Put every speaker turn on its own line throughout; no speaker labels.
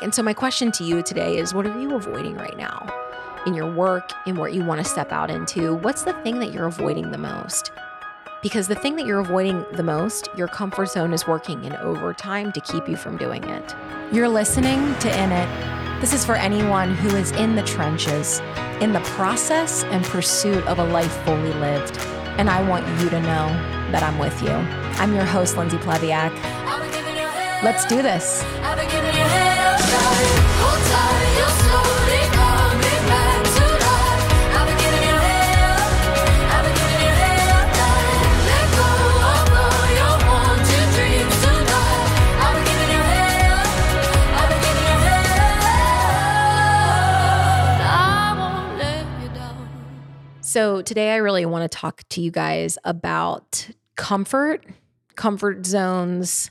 And so, my question to you today is what are you avoiding right now in your work, in what you want to step out into? What's the thing that you're avoiding the most? Because the thing that you're avoiding the most, your comfort zone is working in overtime to keep you from doing it. You're listening to In It. This is for anyone who is in the trenches, in the process and pursuit of a life fully lived. And I want you to know that I'm with you. I'm your host, Lindsay Pleviak. Let's do this. So, today I really want to talk to you guys about comfort, comfort zones,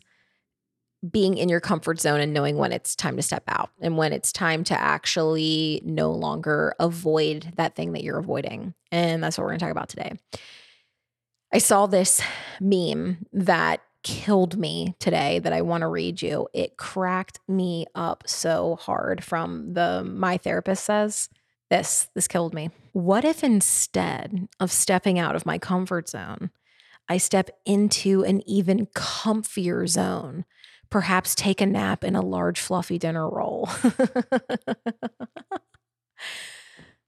being in your comfort zone and knowing when it's time to step out and when it's time to actually no longer avoid that thing that you're avoiding. And that's what we're going to talk about today. I saw this meme that killed me today that I want to read you. It cracked me up so hard from the my therapist says this this killed me. What if instead of stepping out of my comfort zone, I step into an even comfier zone perhaps take a nap in a large fluffy dinner roll.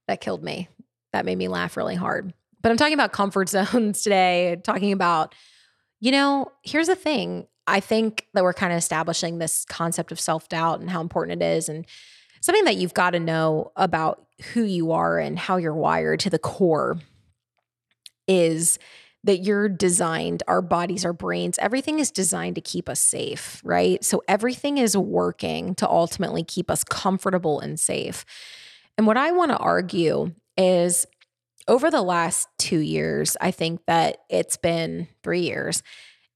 that killed me. That made me laugh really hard. But I'm talking about comfort zones today, talking about, you know, here's the thing. I think that we're kind of establishing this concept of self doubt and how important it is. And something that you've got to know about who you are and how you're wired to the core is that you're designed, our bodies, our brains, everything is designed to keep us safe, right? So everything is working to ultimately keep us comfortable and safe. And what I want to argue is over the last two years, I think that it's been three years,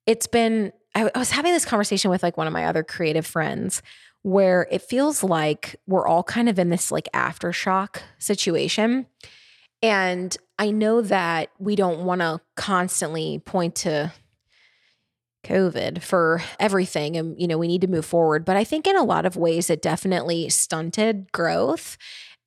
it's been, I, was having this conversation with like one of my other creative friends where it feels like we're all kind of in this like aftershock situation. And I know that we don't want to constantly point to COVID for everything. And, you know, we need to move forward. But I think in a lot of ways, it definitely stunted growth.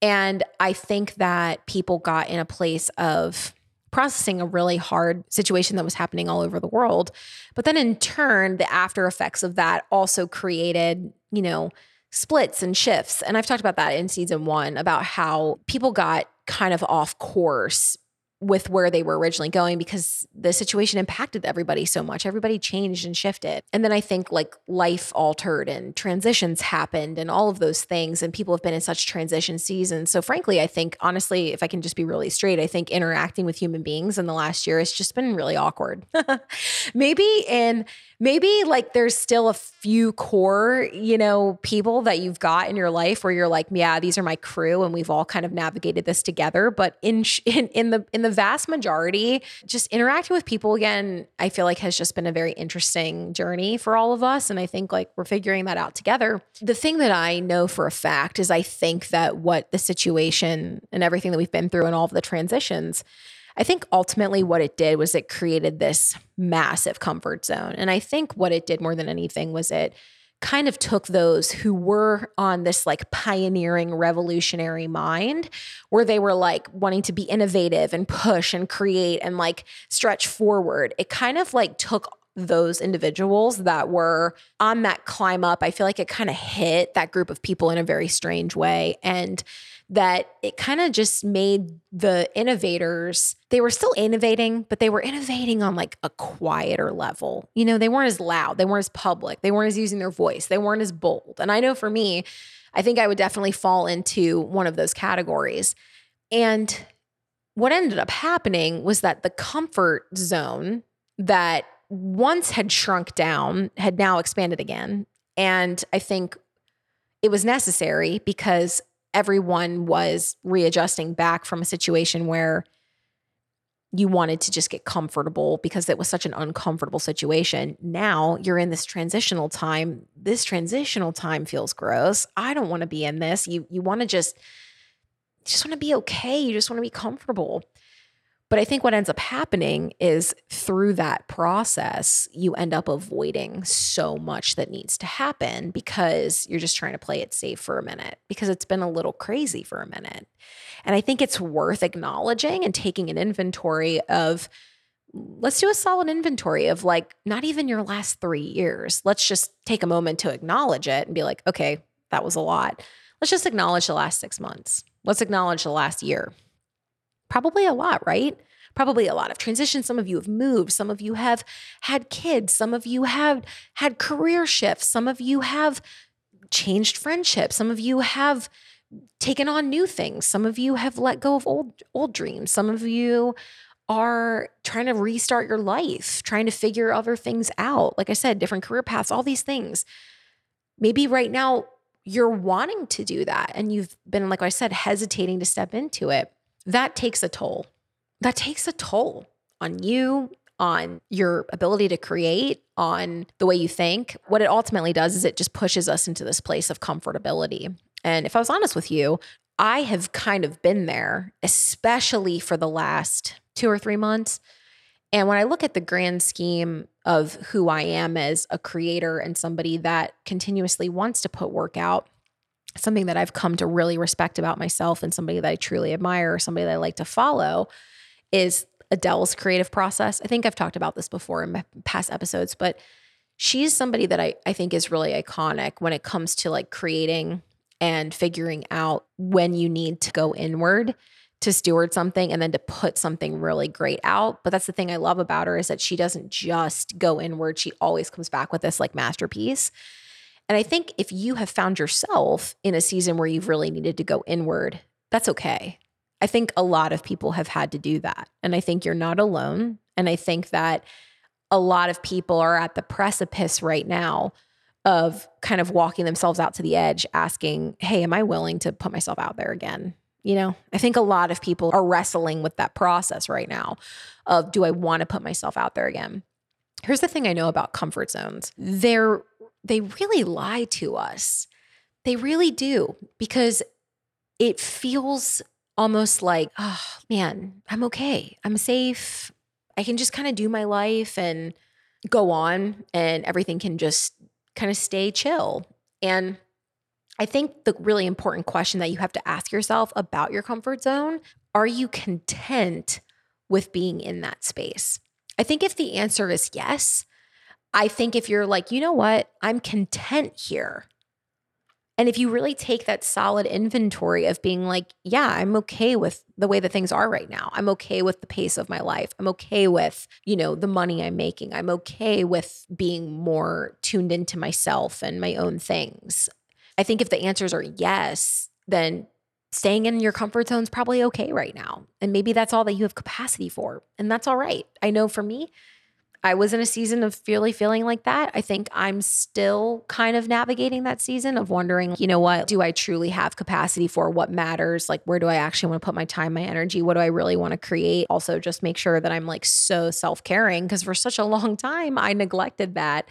And I think that people got in a place of processing a really hard situation that was happening all over the world. But then in turn, the after effects of that also created, you know, splits and shifts. And I've talked about that in season one about how people got kind of off course with where they were originally going because the situation impacted everybody so much. Everybody changed and shifted. And then I think like life altered and transitions happened and all of those things. And people have been in such transition seasons. So, frankly, I think, honestly, if I can just be really straight, I think interacting with human beings in the last year has just been really awkward. maybe in maybe like there's still a few core, you know, people that you've got in your life where you're like, yeah, these are my crew and we've all kind of navigated this together. But in in, in the in the vast majority, just interacting with people again, I feel like has just been a very interesting journey for all of us. And I think like we're figuring that out together. The thing that I know for a fact is I think that what the situation and everything that we've been through and all of the transitions I think ultimately what it did was it created this massive comfort zone. And I think what it did more than anything was it kind of took those who were on this like pioneering revolutionary mind where they were like wanting to be innovative and push and create and like stretch forward. It kind of like took those individuals that were on that climb up. I feel like it kind of hit that group of people in a very strange way. And that it kind of just made the innovators, they were still innovating, but they were innovating on like a quieter level. You know, they weren't as loud, they weren't as public, they weren't as using their voice, they weren't as bold. And I know for me, I think I would definitely fall into one of those categories. And what ended up happening was that the comfort zone that once had shrunk down had now expanded again. And I think it was necessary because everyone was readjusting back from a situation where you wanted to just get comfortable because it was such an uncomfortable situation. Now you're in this transitional time. This transitional time feels gross. I don't want to be in this. You you want to just just want to be okay. You just want to be comfortable. But I think what ends up happening is through that process, you end up avoiding so much that needs to happen because you're just trying to play it safe for a minute because it's been a little crazy for a minute. And I think it's worth acknowledging and taking an inventory of let's do a solid inventory of like not even your last three years. Let's just take a moment to acknowledge it and be like, okay, that was a lot. Let's just acknowledge the last six months. Let's acknowledge the last year. Probably a lot, right? Probably a lot of transition. Some of you have moved. Some of you have had kids. Some of you have had career shifts. Some of you have changed friendships. Some of you have taken on new things. Some of you have let go of old old dreams. Some of you are trying to restart your life, trying to figure other things out. Like I said, different career paths, all these things. Maybe right now you're wanting to do that and you've been, like I said, hesitating to step into it. That takes a toll. That takes a toll on you, on your ability to create, on the way you think. What it ultimately does is it just pushes us into this place of comfortability. And if I was honest with you, I have kind of been there, especially for the last two or three months. And when I look at the grand scheme of who I am as a creator and somebody that continuously wants to put work out, something that I've come to really respect about myself and somebody that I truly admire, or somebody that I like to follow is Adele's creative process. I think I've talked about this before in past episodes, but she's somebody that I, I think is really iconic when it comes to like creating and figuring out when you need to go inward to steward something and then to put something really great out. But that's the thing I love about her is that she doesn't just go inward, she always comes back with this like masterpiece. And I think if you have found yourself in a season where you've really needed to go inward, that's okay. I think a lot of people have had to do that. And I think you're not alone. And I think that a lot of people are at the precipice right now of kind of walking themselves out to the edge, asking, Hey, am I willing to put myself out there again? You know, I think a lot of people are wrestling with that process right now of do I want to put myself out there again? Here's the thing I know about comfort zones. They're they really lie to us. They really do because it feels almost like, oh man, I'm okay. I'm safe. I can just kind of do my life and go on and everything can just kind of stay chill. And I think the really important question that you have to ask yourself about your comfort zone are you content with being in that space? I think if the answer is yes, I think if you're like, you know what, I'm content here. And if you really take that solid inventory of being like, yeah, I'm okay with the way that things are right now. I'm okay with the pace of my life. I'm okay with, you know, the money I'm making. I'm okay with being more tuned into myself and my own things. I think if the answers are yes, then staying in your comfort zone is probably okay right now. And maybe that's all that you have capacity for. And that's all right. I know for me, I was in a season of really feeling like that. I think I'm still kind of navigating that season of wondering, you know what, do I truly have capacity for what matters? Like, where do I actually want to put my time, my energy? What do I really want to create? Also, just make sure that I'm like so self caring because for such a long time, I neglected that.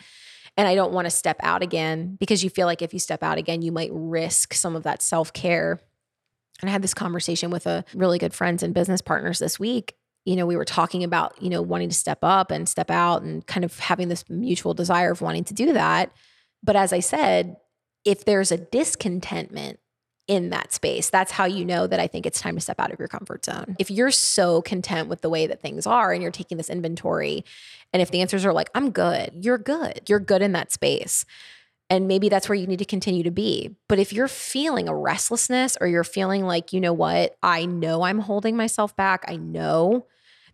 And I don't want to step out again because you feel like if you step out again, you might risk some of that self care. And I had this conversation with a really good friends and business partners this week you know, we were talking about, you know, wanting to step up and step out and kind of having this mutual desire of wanting to do that. But as I said, if there's a discontentment in that space, that's how you know that I think it's time to step out of your comfort zone. If you're so content with the way that things are and you're taking this inventory, and if the answers are like, I'm good, you're good, you're good in that space. And maybe that's where you need to continue to be. But if you're feeling a restlessness or you're feeling like, you know what, I know I'm holding myself back, I know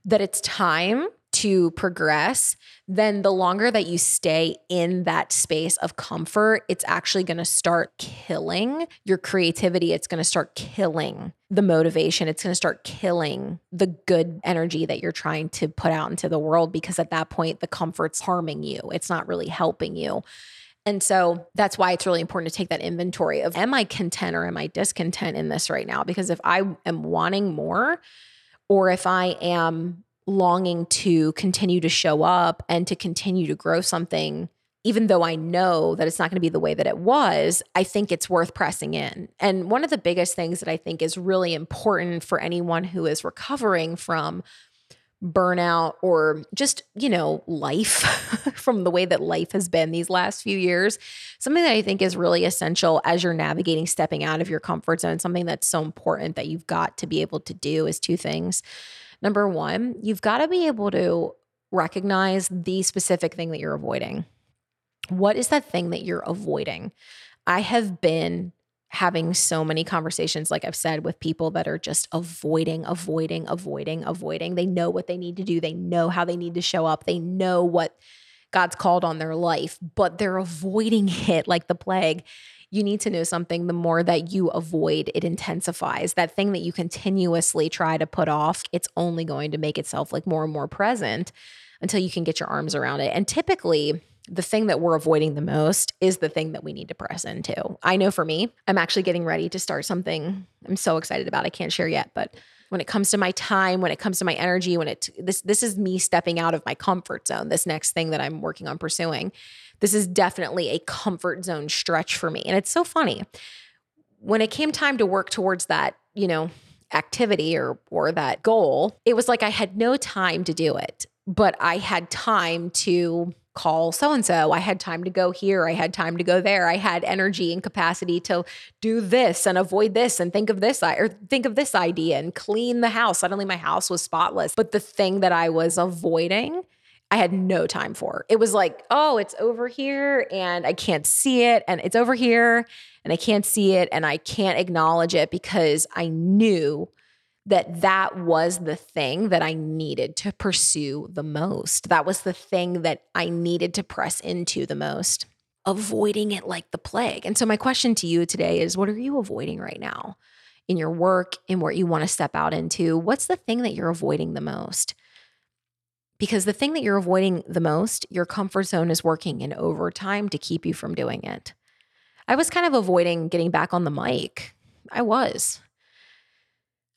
that it's time to progress, then the longer that you stay in that space of comfort, it's actually going to start killing your creativity. It's going to start killing the motivation. It's going to start killing the good energy that you're trying to put out into the world because at that point, the comfort's harming you, it's not really helping you. And so that's why it's really important to take that inventory of am I content or am I discontent in this right now? Because if I am wanting more, or if I am longing to continue to show up and to continue to grow something, even though I know that it's not going to be the way that it was, I think it's worth pressing in. And one of the biggest things that I think is really important for anyone who is recovering from burnout or just, you know, life from the way that life has been these last few years. Something that I think is really essential as you're navigating stepping out of your comfort zone, something that's so important that you've got to be able to do is two things. Number one, you've got to be able to recognize the specific thing that you're avoiding. What is that thing that you're avoiding? I have been having so many conversations, like I've said, with people that are just avoiding, avoiding, avoiding, avoiding. They know what they need to do, they know how they need to show up, they know what God's called on their life, but they're avoiding it like the plague. You need to know something. The more that you avoid, it intensifies. That thing that you continuously try to put off, it's only going to make itself like more and more present until you can get your arms around it. And typically, the thing that we're avoiding the most is the thing that we need to press into. I know for me, I'm actually getting ready to start something I'm so excited about. I can't share yet, but when it comes to my time, when it comes to my energy, when it this this is me stepping out of my comfort zone. This next thing that I'm working on pursuing. This is definitely a comfort zone stretch for me. And it's so funny. When it came time to work towards that, you know, activity or or that goal, it was like I had no time to do it, but I had time to call so and so. I had time to go here. I had time to go there. I had energy and capacity to do this and avoid this and think of this or think of this idea and clean the house. Suddenly my house was spotless. But the thing that I was avoiding, I had no time for. It was like, oh, it's over here and I can't see it and it's over here and I can't see it and I can't acknowledge it because I knew that that was the thing that I needed to pursue the most. That was the thing that I needed to press into the most, avoiding it like the plague. And so, my question to you today is what are you avoiding right now in your work, in what you want to step out into? What's the thing that you're avoiding the most? Because the thing that you're avoiding the most, your comfort zone is working in overtime to keep you from doing it. I was kind of avoiding getting back on the mic. I was.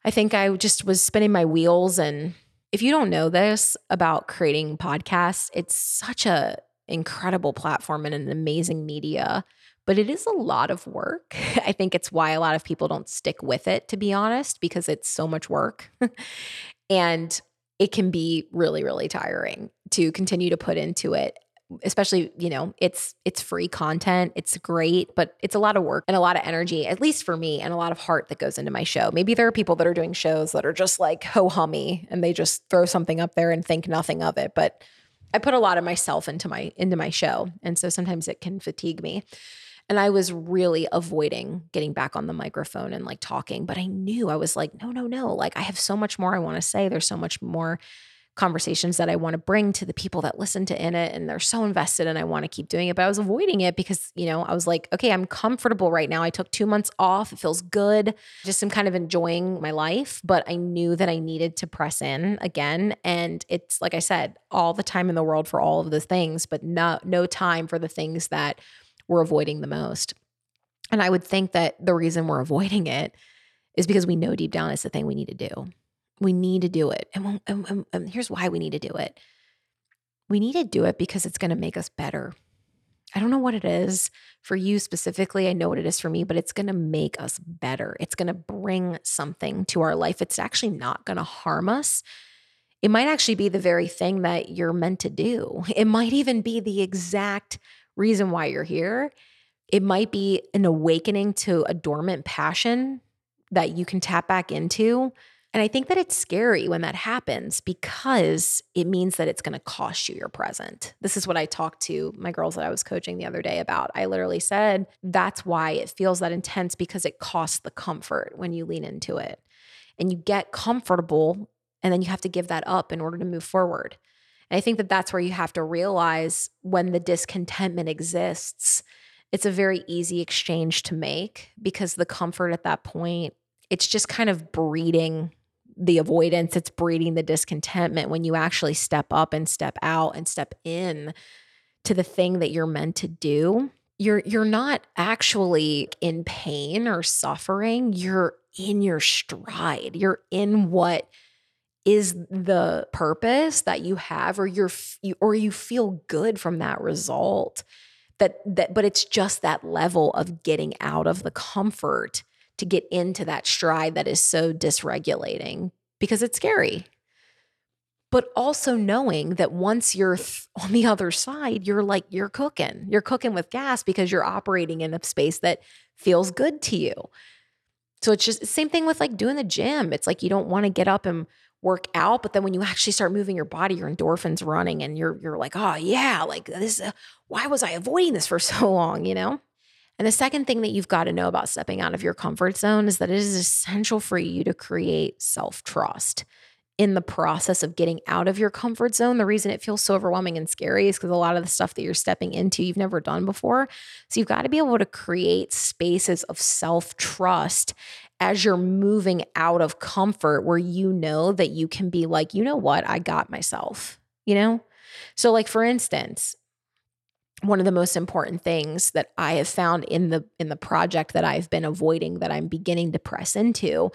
I think I just was spinning my wheels. And if you don't know this about creating podcasts, it's such a incredible platform and an amazing media, but it is a lot of work. I think it's why a lot of people don't stick with it, to be honest, because it's so much work. and it can be really, really tiring to continue to put into it especially you know it's it's free content it's great but it's a lot of work and a lot of energy at least for me and a lot of heart that goes into my show maybe there are people that are doing shows that are just like ho hummy and they just throw something up there and think nothing of it but i put a lot of myself into my into my show and so sometimes it can fatigue me and I was really avoiding getting back on the microphone and like talking, but I knew I was like, no, no, no. Like, I have so much more I want to say. There's so much more conversations that I want to bring to the people that listen to in it and they're so invested and I want to keep doing it but I was avoiding it because you know I was like okay I'm comfortable right now. I took 2 months off it feels good just I'm kind of enjoying my life but I knew that I needed to press in again and it's like I said all the time in the world for all of the things but no no time for the things that we're avoiding the most. And I would think that the reason we're avoiding it is because we know deep down it's the thing we need to do we need to do it. And, and, and, here's why we need to do it we need to do it because it's going to make us better. I don't know what it is for you specifically. I know what it is for me, but it's going to make us better. It's going to bring something to our life. It's actually not going to harm us. It might actually be the very thing that you're meant to do. It might even be the exact reason why you're here. It might be an awakening to a dormant passion that you can tap back into and I think that it's scary when that happens because it means that it's going to cost you your present. This is what I talked to my girls that I was coaching the other day about. I literally said, that's why it feels that intense because it costs the comfort when you lean into it. And you get comfortable and then you have to give that up in order to move forward. And I think that that's where you have to realize when the discontentment exists, it's a very easy exchange to make because the comfort at that point, it's just kind of breeding the avoidance, it's breeding the discontentment when you actually step up and step out and step in to the thing that you're meant to do. You're you're not actually in pain or suffering. You're in your stride. You're in what is the purpose that you have or you're or you feel good from that result that that but it's just that level of getting out of the comfort to get into that stride that is so dysregulating because it's scary. but also knowing that once you're th- on the other side, you're like, you're cooking. You're cooking with gas because you're operating in a space that feels good to you. So it's just same thing with like doing the gym. It's like you don't want to get up and work out, but then when you actually start moving your body, your endorphins running, and you're you're like, oh yeah, like this. Uh, why was I avoiding this for so long? You know. And the second thing that you've got to know about stepping out of your comfort zone is that it is essential for you to create self trust in the process of getting out of your comfort zone. The reason it feels so overwhelming and scary is because a lot of the stuff that you're stepping into, you've never done before. So you've got to be able to create spaces of self trust as you're moving out of comfort where you know that you can be like, you know what, I got myself, you know? So, like, for instance, one of the most important things that I have found in the in the project that I've been avoiding that I'm beginning to press into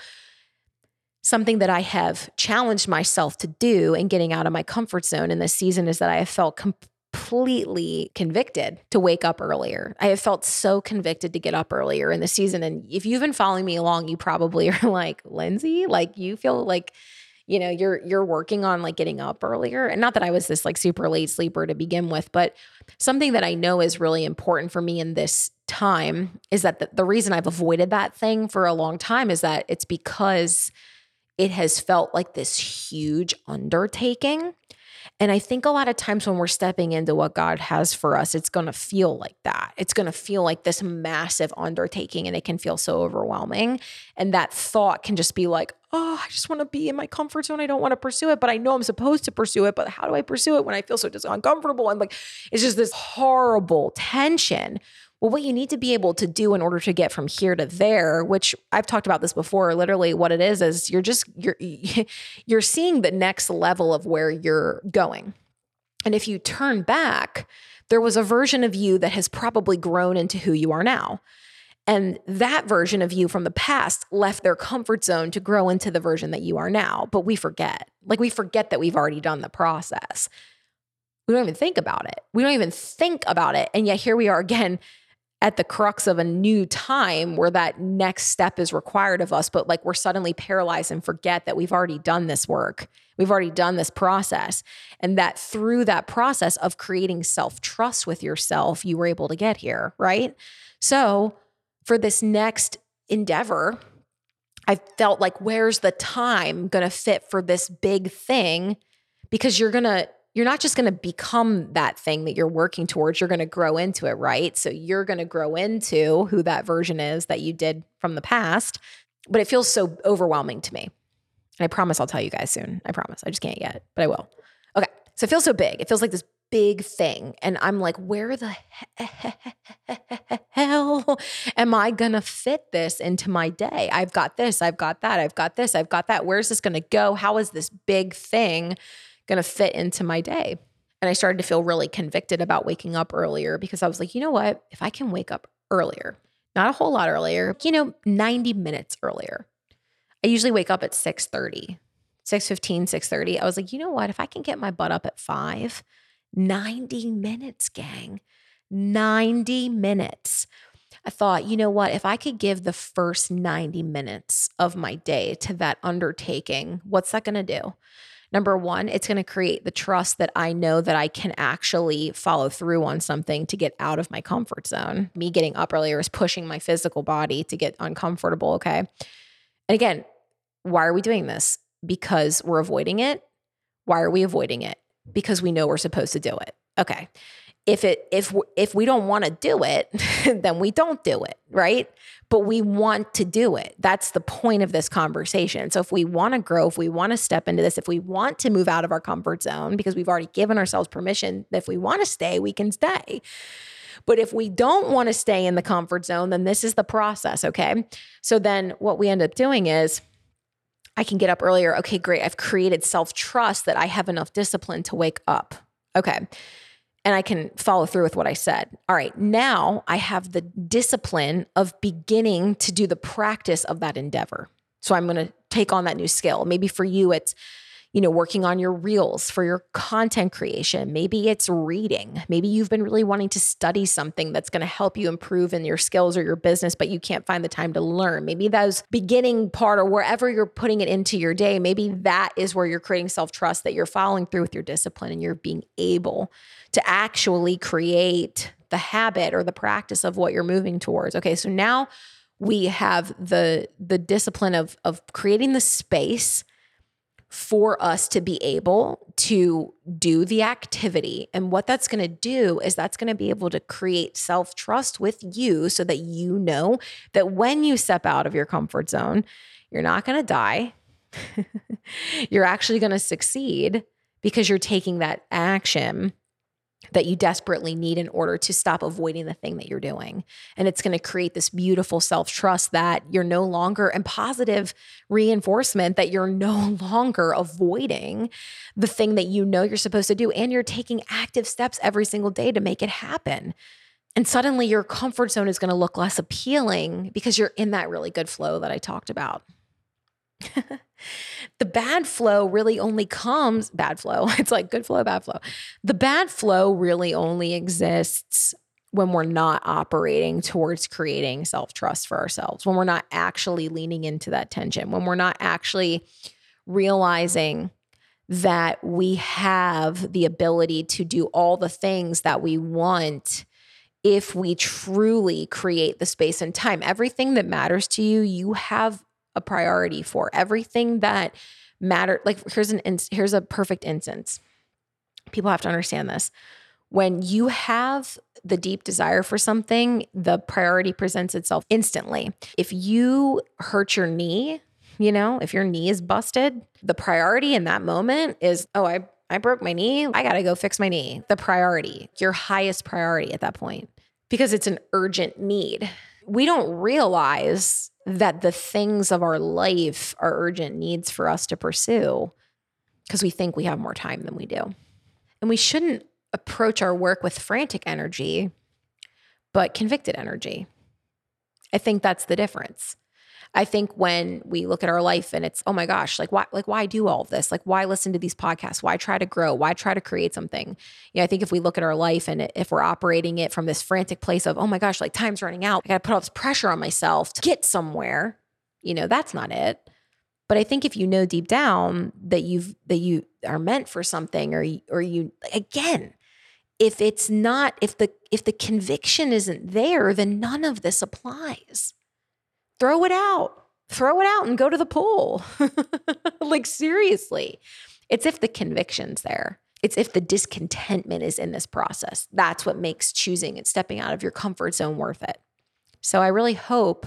something that I have challenged myself to do in getting out of my comfort zone in this season is that I have felt completely convicted to wake up earlier. I have felt so convicted to get up earlier in the season. And if you've been following me along, you probably are like, Lindsay, like you feel like you know you're you're working on like getting up earlier and not that i was this like super late sleeper to begin with but something that i know is really important for me in this time is that the, the reason i've avoided that thing for a long time is that it's because it has felt like this huge undertaking. And I think a lot of times when we're stepping into what God has for us, it's going to feel like that. It's going to feel like this massive undertaking and it can feel so overwhelming. And that thought can just be like, oh, I just want to be in my comfort zone. I don't want to pursue it, but I know I'm supposed to pursue it. But how do I pursue it when I feel so just uncomfortable? And like, it's just this horrible tension well, what you need to be able to do in order to get from here to there, which I've talked about this before, literally what it is is you're just you're you're seeing the next level of where you're going. And if you turn back, there was a version of you that has probably grown into who you are now. And that version of you from the past left their comfort zone to grow into the version that you are now. But we forget. Like we forget that we've already done the process. We don't even think about it. We don't even think about it. And yet here we are again at the crux of a new time where that next step is required of us, but like we're suddenly paralyzed and forget that we've already done this work. We've already done this process. And that through that process of creating self trust with yourself, you were able to get here, right? So for this next endeavor, I felt like, where's the time going to fit for this big thing? Because you're going to you're not just going to become that thing that you're working towards, you're going to grow into it, right? So you're going to grow into who that version is that you did from the past. But it feels so overwhelming to me. And I promise I'll tell you guys soon. I promise. I just can't yet, but I will. Okay. So it feels so big. It feels like this big thing. And I'm like, where the hell am I going to fit this into my day? I've got this, I've got that, I've got this, I've got that. Where's this going to go? How is this big thing going to fit into my day. And I started to feel really convicted about waking up earlier because I was like, you know what? If I can wake up earlier, not a whole lot earlier, you know, 90 minutes earlier. I usually wake up at 6:30. 6:15, 6:30. I was like, you know what? If I can get my butt up at 5, 90 minutes, gang. 90 minutes. I thought, you know what? If I could give the first 90 minutes of my day to that undertaking, what's that going to do? Number one, it's going to create the trust that I know that I can actually follow through on something to get out of my comfort zone. Me getting up earlier is pushing my physical body to get uncomfortable. Okay. And again, why are we doing this? Because we're avoiding it. Why are we avoiding it? Because we know we're supposed to do it. Okay. If it if if we don't want to do it then we don't do it right? But we want to do it. That's the point of this conversation. So if we want to grow if we want to step into this if we want to move out of our comfort zone because we've already given ourselves permission if we want to stay we can stay. But if we don't want to stay in the comfort zone then this is the process okay? So then what we end up doing is I can get up earlier. Okay, great. I've created self trust that I have enough discipline to wake up. Okay and I can follow through with what I said. All right, now I have the discipline of beginning to do the practice of that endeavor. So I'm going to take on that new skill. Maybe for you, it's, you know, working on your reels for your content creation. Maybe it's reading. Maybe you've been really wanting to study something that's going to help you improve in your skills or your business, but you can't find the time to learn. Maybe those beginning part or wherever you're putting it into your day, maybe that is where you're creating self trust that you're following through with your discipline and you're being able to actually create the habit or the practice of what you're moving towards. Okay, so now we have the the discipline of of creating the space for us to be able to do the activity. And what that's going to do is that's going to be able to create self trust with you so that you know that when you step out of your comfort zone, you're not going to die. you're actually going to succeed because you're taking that action that you desperately need in order to stop avoiding the thing that you're doing. And it's going to create this beautiful self trust that you're no longer, and positive reinforcement that you're no longer avoiding the thing that you know you're supposed to do. And you're taking active steps every single day to make it happen. And suddenly your comfort zone is going to look less appealing because you're in that really good flow that I talked about. the bad flow really only comes bad flow. It's like good flow, bad flow. The bad flow really only exists when we're not operating towards creating self trust for ourselves, when we're not actually leaning into that tension, when we're not actually realizing that we have the ability to do all the things that we want if we truly create the space and time. Everything that matters to you, you have a priority for everything that matter like here's an here's a perfect instance. People have to understand this. When you have the deep desire for something the priority presents itself instantly. If you hurt your knee you know if your knee is busted the priority in that moment is oh i i broke my knee. I got to go fix my knee. The priority your highest priority at that point because it's an urgent need. We don't realize that the things of our life are urgent needs for us to pursue because we think we have more time than we do. And we shouldn't approach our work with frantic energy, but convicted energy. I think that's the difference. I think when we look at our life and it's, oh my gosh, like why, like why do all this? Like why listen to these podcasts? Why try to grow? Why try to create something? You know, I think if we look at our life and if we're operating it from this frantic place of, oh my gosh, like time's running out, I got to put all this pressure on myself to get somewhere. You know, that's not it. But I think if you know deep down that you've that you are meant for something, or or you again, if it's not if the if the conviction isn't there, then none of this applies throw it out. Throw it out and go to the pool. like, seriously. It's if the conviction's there. It's if the discontentment is in this process. That's what makes choosing and stepping out of your comfort zone worth it. So I really hope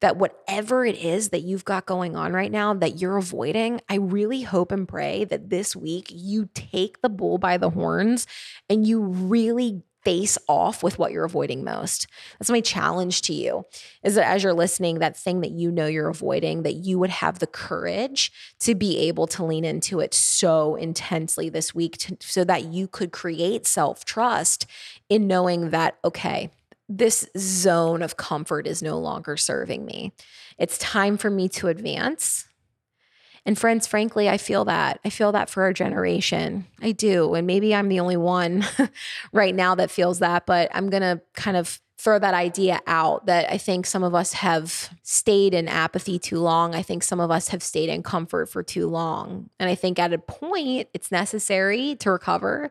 that whatever it is that you've got going on right now that you're avoiding, I really hope and pray that this week you take the bull by the horns and you really face off with what you're avoiding most. That's my challenge to you is that as you're listening, that thing that you know you're avoiding, that you would have the courage to be able to lean into it so intensely this week to, so that you could create self trust in knowing that, okay, this zone of comfort is no longer serving me. It's time for me to advance. And friends, frankly, I feel that. I feel that for our generation. I do. And maybe I'm the only one right now that feels that, but I'm going to kind of throw that idea out that I think some of us have stayed in apathy too long. I think some of us have stayed in comfort for too long. And I think at a point, it's necessary to recover.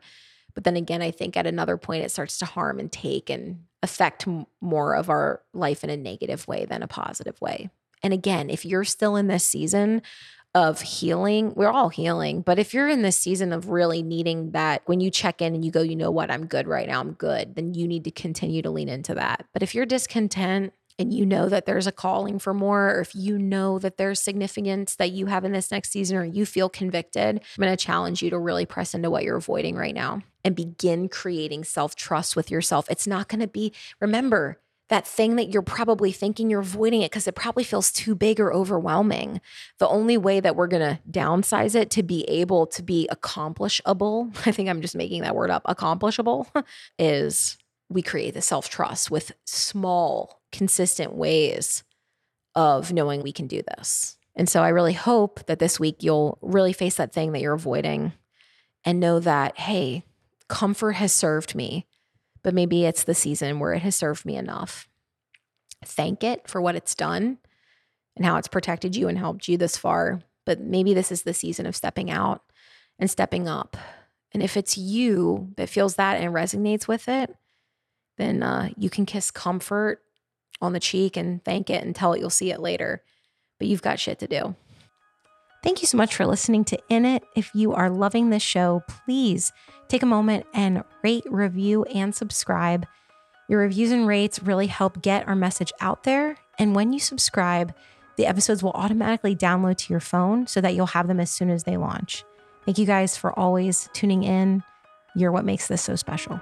But then again, I think at another point, it starts to harm and take and affect more of our life in a negative way than a positive way. And again, if you're still in this season of healing. We're all healing, but if you're in this season of really needing that, when you check in and you go, you know what, I'm good right now, I'm good, then you need to continue to lean into that. But if you're discontent, and you know that there's a calling for more, or if you know that there's significance that you have in this next season, or you feel convicted, I'm to challenge you to really press into what you're avoiding right now and begin creating self trust with yourself. It's not to be, remember, that thing that you're probably thinking you're avoiding it because it probably feels too big or overwhelming. The only way that we're going to downsize it to be able to be accomplishable, I think I'm just making that word up, accomplishable, is we create the self trust with small, consistent ways of knowing we can do this. And so I really hope that this week you'll really face that thing that you're avoiding and know that, hey, comfort has served me, but maybe it's the season where it has served me enough. Thank it for what it's done and how it's protected you and helped you this far. But maybe this is the season of stepping out and stepping up. And if it's you that feels that and resonates with it, then uh, you can kiss comfort on the cheek and thank it and tell it you'll see it later. But you've got shit to do. Thank you so much for listening to In It. If you are loving this show, please take a moment and rate, review, and subscribe. Your reviews and rates really help get our message out there. And when you subscribe, the episodes will automatically download to your phone so that you'll have them as soon as they launch. Thank you guys for always tuning in. You're what makes this so special.